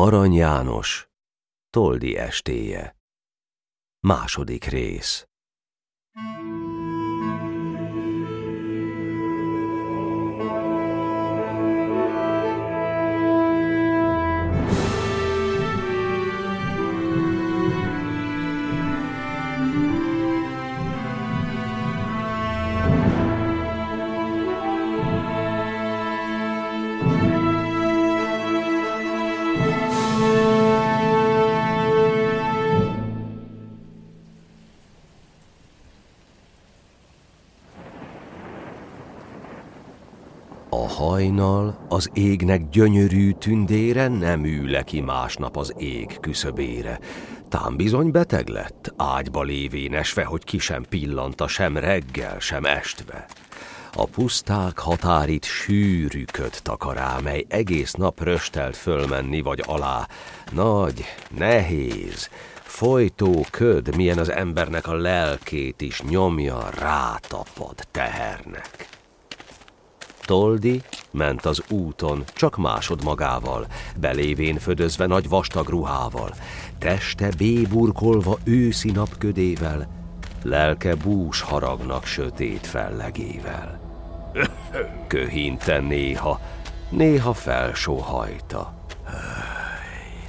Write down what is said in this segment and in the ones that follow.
Arany János, Toldi estéje. Második rész. Hajnal az égnek gyönyörű tündére nem ül ki másnap az ég küszöbére. Tám bizony beteg lett, ágyba lévén esve, hogy ki sem pillanta sem reggel, sem estve. A puszták határit sűrű köd takará, mely egész nap röstelt fölmenni vagy alá. Nagy, nehéz, folytó köd, milyen az embernek a lelkét is nyomja, rátapad tehernek. Toldi ment az úton, csak másod magával, belévén födözve nagy vastag ruhával, teste béburkolva őszi napködével, lelke bús haragnak sötét fellegével. Köhinte néha, néha felsóhajta.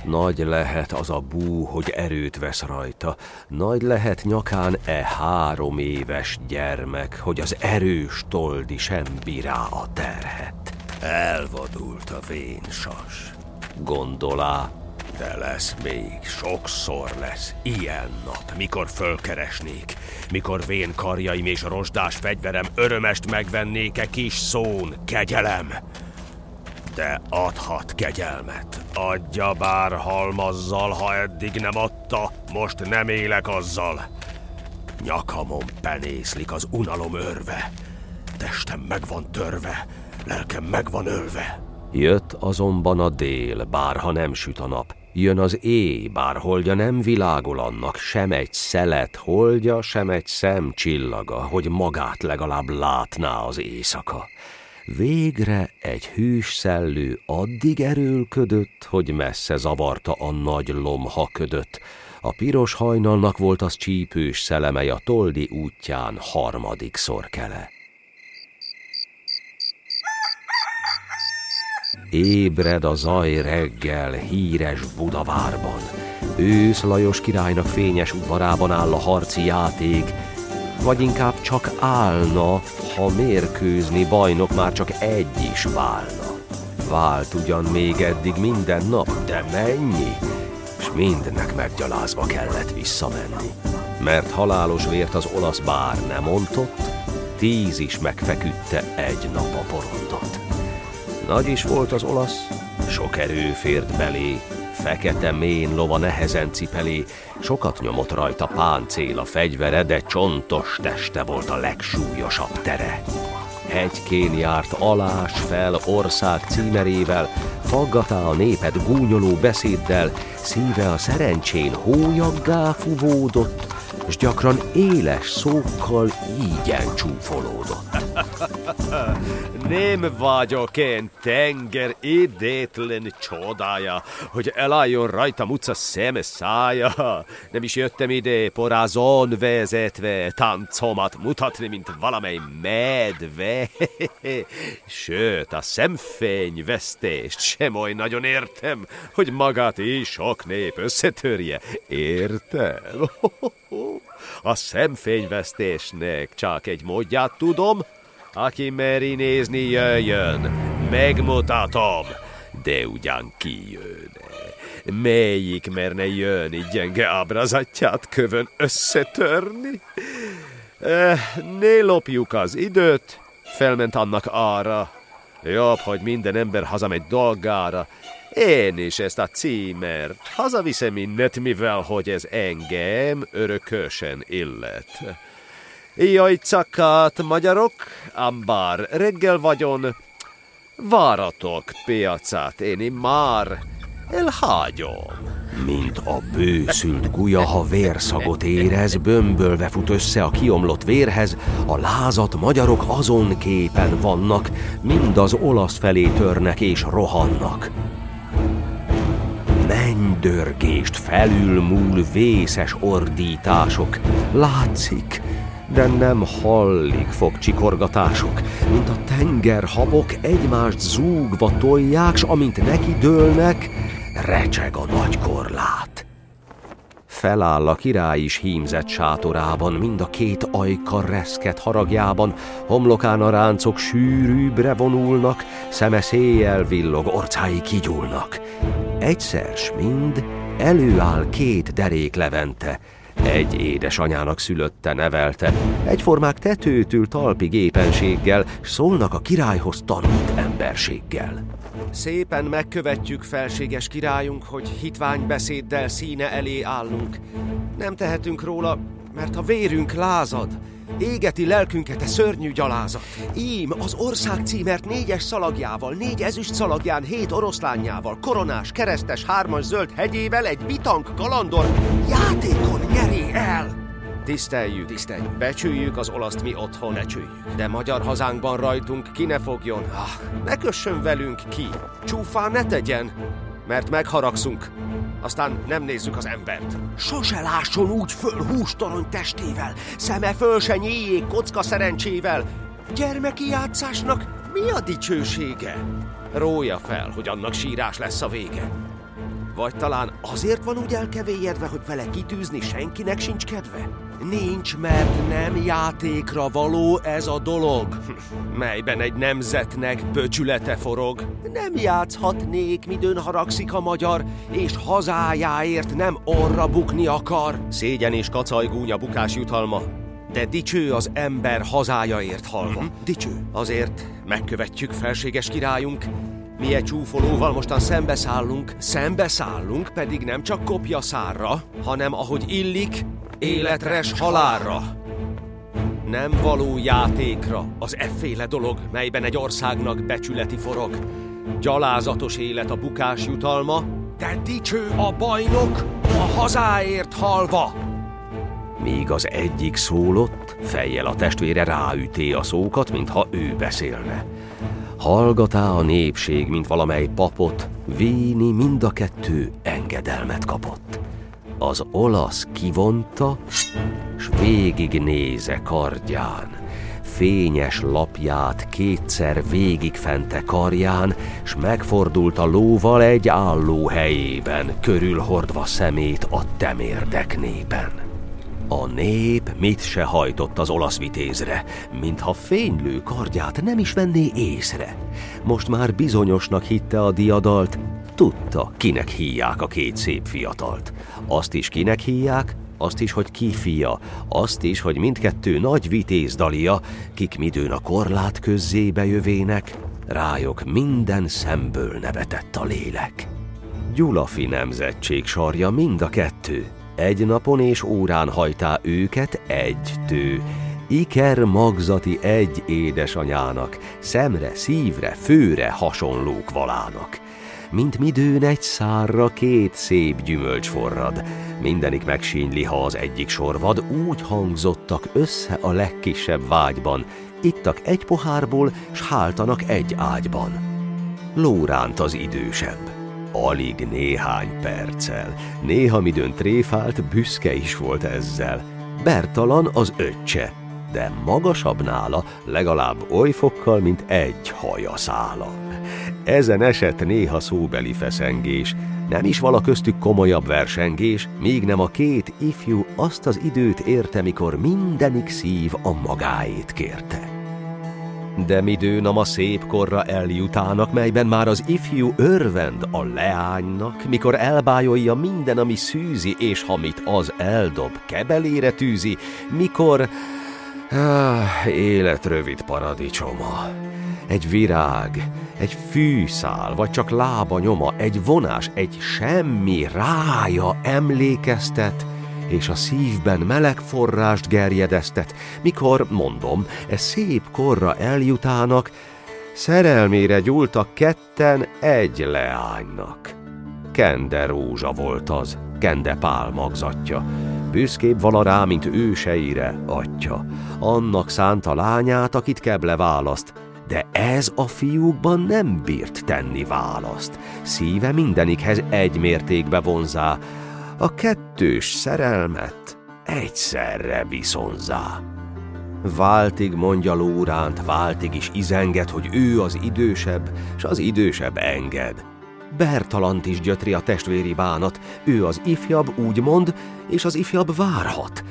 Nagy lehet az a bú, hogy erőt vesz rajta, nagy lehet nyakán e három éves gyermek, hogy az erős toldi sem bírá a terhet. Elvadult a vén sas. Gondolá, de lesz még, sokszor lesz ilyen nap, mikor fölkeresnék, mikor vén karjaim és rozsdás fegyverem örömest megvennék-e kis szón, kegyelem de adhat kegyelmet. Adja bár halmazzal, ha eddig nem adta, most nem élek azzal. Nyakamon penészlik az unalom örve. Testem meg van törve, lelkem meg van ölve. Jött azonban a dél, bárha nem süt a nap. Jön az éj, bár holdja nem világol annak, sem egy szelet holdja, sem egy szem csillaga, hogy magát legalább látná az éjszaka. Végre egy hűs szellő addig erőlködött, hogy messze zavarta a nagy lomha ködött. A piros hajnalnak volt az csípős szelemely a toldi útján harmadik szorkele. Ébred a zaj reggel híres Budavárban. Ősz Lajos királynak fényes udvarában áll a harci játék, vagy inkább csak állna, ha mérkőzni bajnok már csak egy is válna. Vált ugyan még eddig minden nap, de mennyi? És mindnek meggyalázva kellett visszamenni. Mert halálos vért az olasz bár nem ontott, tíz is megfeküdte egy nap a porondot. Nagy is volt az olasz, sok erő fért belé, Fekete mén lova nehezen cipelé, sokat nyomott rajta páncél a fegyvere, de csontos teste volt a legsúlyosabb tere. Hegykén járt alás fel ország címerével, faggatá a népet gúnyoló beszéddel, szíve a szerencsén hólyaggá fuvódott, és gyakran éles szókkal ígyen csúfolódott. Nem vagyok én tenger idétlen csodája, hogy elálljon rajtam utca szeme szája. Nem is jöttem ide porázon vezetve, táncomat mutatni, mint valamely medve. Sőt, a szemfény vesztést sem oly nagyon értem, hogy magát is sok nép összetörje. Értem? A szemfényvesztésnek csak egy módját tudom, aki meri nézni, jöjjön, megmutatom, de ugyan ki jön. Melyik merne jönni gyenge ábrázatját kövön összetörni? Eh, ne lopjuk az időt, felment annak ára. Jobb, hogy minden ember hazamegy dolgára, én is ezt a címert hazaviszem innet, mivel hogy ez engem örökösen illet. Jaj, cakát, magyarok, ambár, reggel vagyon, váratok piacát, én már elhágyom. Mint a bőszült gulya, ha vérszagot érez, bömbölve fut össze a kiomlott vérhez, a lázat magyarok azon képen vannak, mind az olasz felé törnek és rohannak mennydörgést felülmúl vészes ordítások. Látszik, de nem hallig fog csikorgatások, mint a tengerhabok egymást zúgva tolják, s amint neki dőlnek, recseg a nagy korlát. Feláll a király is hímzett sátorában, mind a két ajka reszket haragjában, homlokán a ráncok sűrűbbre vonulnak, szeme széjjel villog, orcái kigyúlnak. Egyszer s mind előáll két derék levente, egy édesanyának szülötte nevelte, egyformák tetőtől talpig épenséggel, s szólnak a királyhoz tanult emberséggel. Szépen megkövetjük, felséges királyunk, hogy hitvány beszéddel színe elé állunk. Nem tehetünk róla, mert a vérünk lázad, égeti lelkünket a szörnyű gyalázat. Ím az ország címert négyes szalagjával, négy ezüst szalagján, hét oroszlányával, koronás, keresztes, hármas zöld hegyével egy bitank kalandor játékon nyeri el. Tiszteljük, tiszteljük, becsüljük az olaszt mi otthon, becsüljük. De magyar hazánkban rajtunk ki ne fogjon, ah, ne kössön velünk ki, csúfán ne tegyen, mert megharagszunk, aztán nem nézzük az embert. Sose lásson úgy föl hústorony testével, szeme föl se nyíljék kocka szerencsével. Gyermeki játszásnak mi a dicsősége? Rója fel, hogy annak sírás lesz a vége. Vagy talán azért van úgy elkevélyedve, hogy vele kitűzni senkinek sincs kedve? Nincs, mert nem játékra való ez a dolog, melyben egy nemzetnek böcsülete forog. Nem játszhatnék, midőn haragszik a magyar, és hazájáért nem orra bukni akar. Szégyen és kacajgúnya bukás jutalma, de dicső az ember hazájaért halva. Mm-hmm. Dicső. Azért megkövetjük, felséges királyunk, mi egy csúfolóval mostan szembeszállunk, szembeszállunk pedig nem csak kopja szárra, hanem ahogy illik, életres halálra. Nem való játékra az efféle dolog, melyben egy országnak becsületi forog. Gyalázatos élet a bukás jutalma, de dicső a bajnok a hazáért halva. Míg az egyik szólott, fejjel a testvére ráüté a szókat, mintha ő beszélne. Hallgatá a népség, mint valamely papot, Víni mind a kettő engedelmet kapott. Az olasz kivonta, s végig néze kardján, fényes lapját kétszer végig fente karján, s megfordult a lóval egy álló helyében, körülhordva szemét a temérdek népen. A nép mit se hajtott az olasz vitézre, mintha fénylő kardját nem is venné észre. Most már bizonyosnak hitte a diadalt, tudta, kinek híják a két szép fiatalt. Azt is kinek híják, azt is, hogy ki fia, azt is, hogy mindkettő nagy vitéz dalia, kik midőn a korlát közzébe jövének, rájok minden szemből nevetett a lélek. Gyulafi nemzetség sarja mind a kettő, egy napon és órán hajtá őket egy tő. Iker magzati egy édesanyának, szemre, szívre, főre hasonlók valának. Mint midőn egy szárra két szép gyümölcs forrad, mindenik megsínyli, ha az egyik sorvad, úgy hangzottak össze a legkisebb vágyban, ittak egy pohárból, s háltanak egy ágyban. Lóránt az idősebb Alig néhány perccel. Néha midőn tréfált, büszke is volt ezzel. Bertalan az öccse, de magasabb nála legalább oly fokkal, mint egy hajaszála. Ezen esett néha szóbeli feszengés, nem is vala köztük komolyabb versengés, míg nem a két ifjú azt az időt érte, mikor mindenik szív a magáét kérte de midőn a szép korra eljutának, melyben már az ifjú örvend a leánynak, mikor elbájolja minden, ami szűzi, és hamit az eldob, kebelére tűzi, mikor... Ah, élet rövid paradicsoma. Egy virág, egy fűszál, vagy csak lába nyoma, egy vonás, egy semmi rája emlékeztet, és a szívben meleg forrást gerjedeztet, mikor, mondom, e szép korra eljutának, szerelmére gyúltak ketten egy leánynak. Kende rózsa volt az, Kende pál magzatja, büszkébb vala rá, mint őseire, atya. Annak szánta lányát, akit keble választ, De ez a fiúkban nem bírt tenni választ. Szíve mindenikhez egy mértékbe vonzá, a kettős szerelmet egyszerre viszonzá. Váltig mondja Lóránt, váltig is izenget, hogy ő az idősebb, s az idősebb enged. Bertalant is gyötri a testvéri bánat, ő az ifjabb úgy mond, és az ifjabb várhat.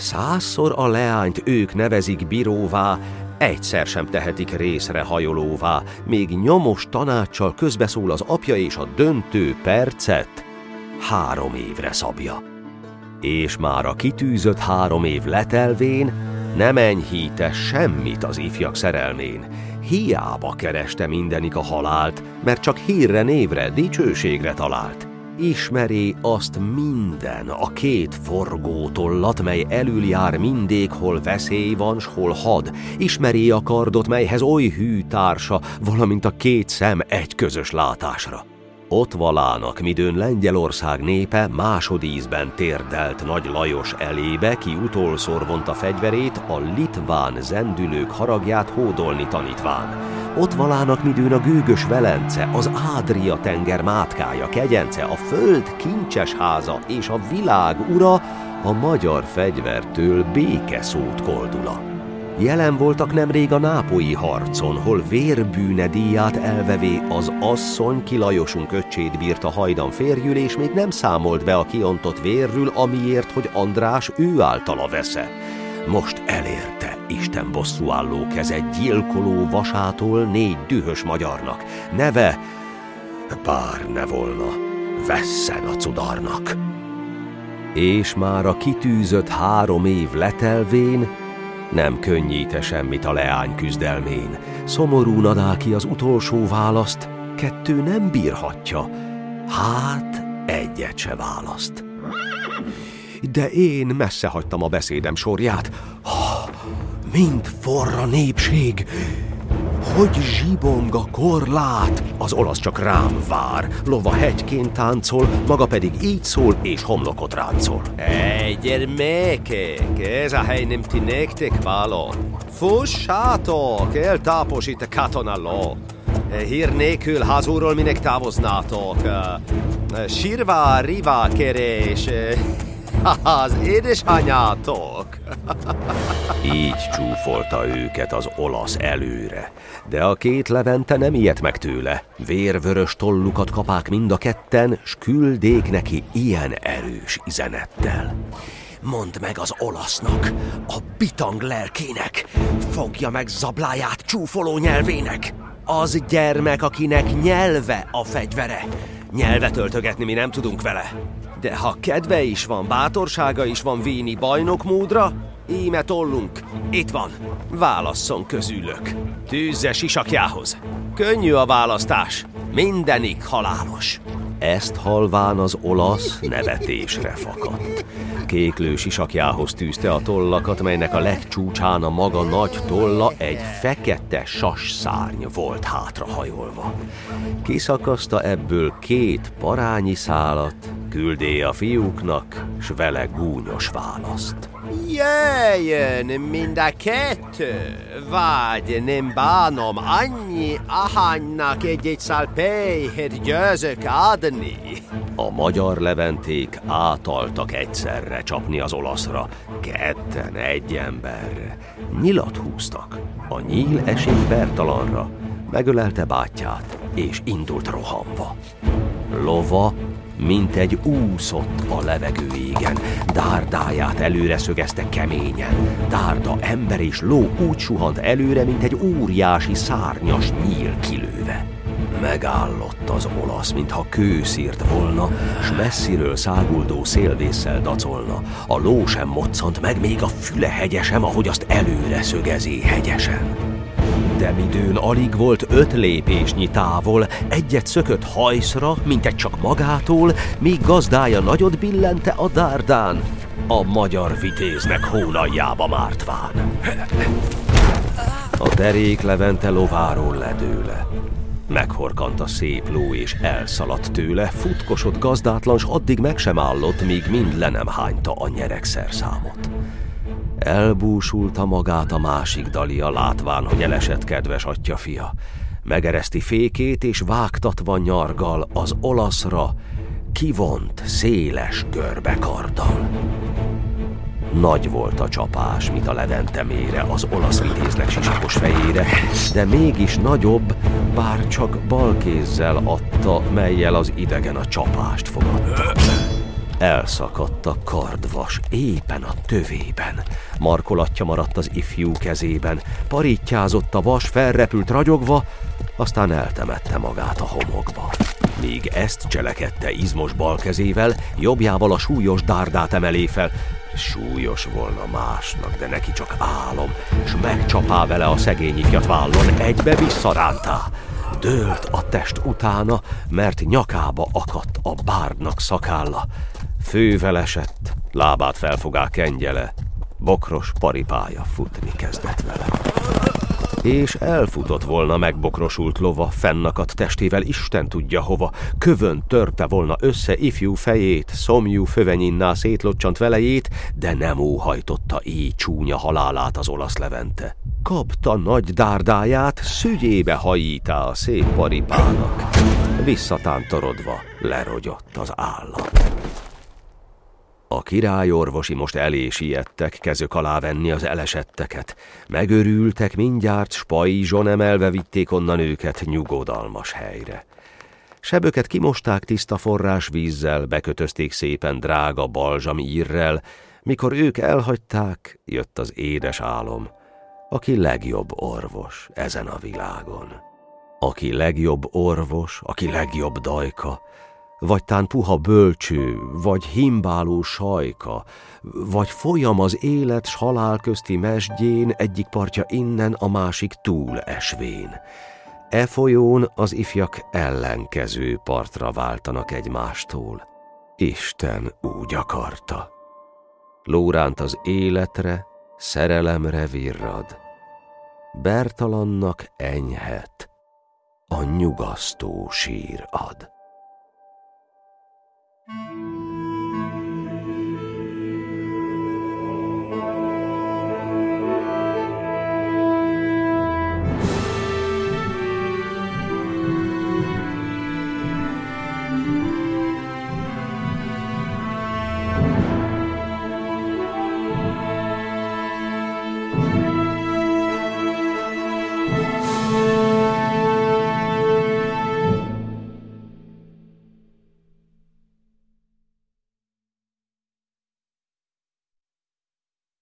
Százszor a leányt ők nevezik bíróvá, egyszer sem tehetik részre hajolóvá, még nyomos tanácssal közbeszól az apja és a döntő percet három évre szabja. És már a kitűzött három év letelvén nem enyhíte semmit az ifjak szerelmén. Hiába kereste mindenik a halált, mert csak hírre névre, dicsőségre talált. Ismeri azt minden, a két forgótollat, mely elül jár mindig, hol veszély van, s hol had. Ismeri a kardot, melyhez oly hű társa, valamint a két szem egy közös látásra. Ott valának, midőn Lengyelország népe másodízben térdelt Nagy Lajos elébe, ki utolszor vonta fegyverét, a litván zendülők haragját hódolni tanítván. Ott valának midőn a gőgös Velence, az Ádria tenger mátkája, kegyence, a föld kincses háza és a világ ura, a magyar fegyvertől békeszót koldula. Jelen voltak nemrég a nápoi harcon, hol vérbűne díját elvevé az asszony kilajosunk öccsét bírta hajdan férjül, és még nem számolt be a kiontott vérről, amiért, hogy András ő általa vesze. Most elérte Isten bosszúálló keze gyilkoló vasától négy dühös magyarnak. Neve, bár ne volna, vesszen a cudarnak. És már a kitűzött három év letelvén, nem könnyíte semmit a leány küzdelmén. Szomorú nadáki az utolsó választ, kettő nem bírhatja. Hát, egyet se választ. De én messze hagytam a beszédem sorját. Mind forra népség, hogy zsibong a korlát, az olasz csak rám vár, lova hegyként táncol, maga pedig így szól és homlokot ráncol. Egy gyermekek, ez a hely nem ti nektek való. Fussátok, eltáposít a katonalló. Hír nélkül hazúról minek távoznátok. Sírva, riva kerés, az édesanyátok. Így csúfolta őket az olasz előre, de a két levente nem ilyet meg tőle. Vérvörös tollukat kapák mind a ketten, s küldék neki ilyen erős izenettel. Mondd meg az olasznak, a bitang lelkének, fogja meg zabláját csúfoló nyelvének. Az gyermek, akinek nyelve a fegyvere. Nyelvet öltögetni mi nem tudunk vele. De ha kedve is van, bátorsága is van víni bajnokmódra, íme tollunk, itt van, válasszon közülök. Tűzze sisakjához. Könnyű a választás, mindenik halálos. Ezt halván az olasz nevetésre fakadt. Kéklő sisakjához tűzte a tollakat, melynek a legcsúcsán a maga nagy tolla egy fekete sas szárny volt hátrahajolva. Kiszakaszta ebből két parányi szálat, küldé a fiúknak, s vele gúnyos választ. Jöjjön mind a kettő, vagy nem bánom annyi ahánynak egy-egy szál péhet győzök adni. A magyar leventék átaltak egyszerre csapni az olaszra, ketten egy emberre. Nyilat húztak, a nyíl esély Bertalanra, megölelte bátyját, és indult rohanva. Lova mint egy úszott a levegő égen, dárdáját előre szögezte keményen. Dárda, ember és ló úgy suhant előre, mint egy óriási szárnyas nyíl kilőve. Megállott az olasz, mintha kőszírt volna, s messziről száguldó szélvésszel dacolna. A ló sem moccant meg, még a füle hegyesem, ahogy azt előre szögezi hegyesen de midőn alig volt öt lépésnyi távol, egyet szökött hajszra, mint egy csak magától, míg gazdája nagyot billente a dárdán, a magyar vitéznek hónaljába mártván. A derék Levente lováról ledőle. Meghorkant a szép ló és elszaladt tőle, futkosott gazdátlan, s addig meg sem állott, míg mind le nem hányta a nyerekszer számot. Elbúsulta magát a másik dalia, látván, hogy elesett kedves atya fia. Megereszti fékét, és vágtatva nyargal az olaszra, kivont, széles görbekarddal. Nagy volt a csapás, mint a levente mére az olasz vitéznek sisakos fejére, de mégis nagyobb, bár csak bal kézzel adta, melyel az idegen a csapást fogadta. Elszakadt a kardvas, éppen a tövében. Markolatja maradt az ifjú kezében, parítjázott a vas, felrepült ragyogva, aztán eltemette magát a homokba. Míg ezt cselekedte izmos bal kezével, jobbjával a súlyos dárdát emelé fel. Súlyos volna másnak, de neki csak álom, és megcsapá vele a szegény ifjat vállon, egybe visszarántá. Dőlt a test utána, mert nyakába akadt a bárdnak szakálla. Fővel esett, lábát felfogá kengyele, bokros paripája futni kezdett vele. És elfutott volna megbokrosult lova, fennakadt testével Isten tudja hova, kövön törte volna össze ifjú fejét, szomjú fövenyinná szétlocsant velejét, de nem óhajtotta így csúnya halálát az olasz levente. Kapta nagy dárdáját, szügyébe hajítá a szép paripának. Visszatántorodva lerogyott az állat. A királyorvosi most elé siettek kezök alá venni az elesetteket. Megörültek, mindjárt spajzson emelve vitték onnan őket nyugodalmas helyre. Seböket kimosták tiszta forrás vízzel, bekötözték szépen drága balzsam írrel, mikor ők elhagyták, jött az édes álom, aki legjobb orvos ezen a világon. Aki legjobb orvos, aki legjobb dajka, vagy tán puha bölcső, vagy himbáló sajka, vagy folyam az élet s halál közti mesdjén, egyik partja innen, a másik túl esvén. E folyón az ifjak ellenkező partra váltanak egymástól. Isten úgy akarta. Lóránt az életre, szerelemre virrad. Bertalannak enyhet, a nyugasztó sír ad.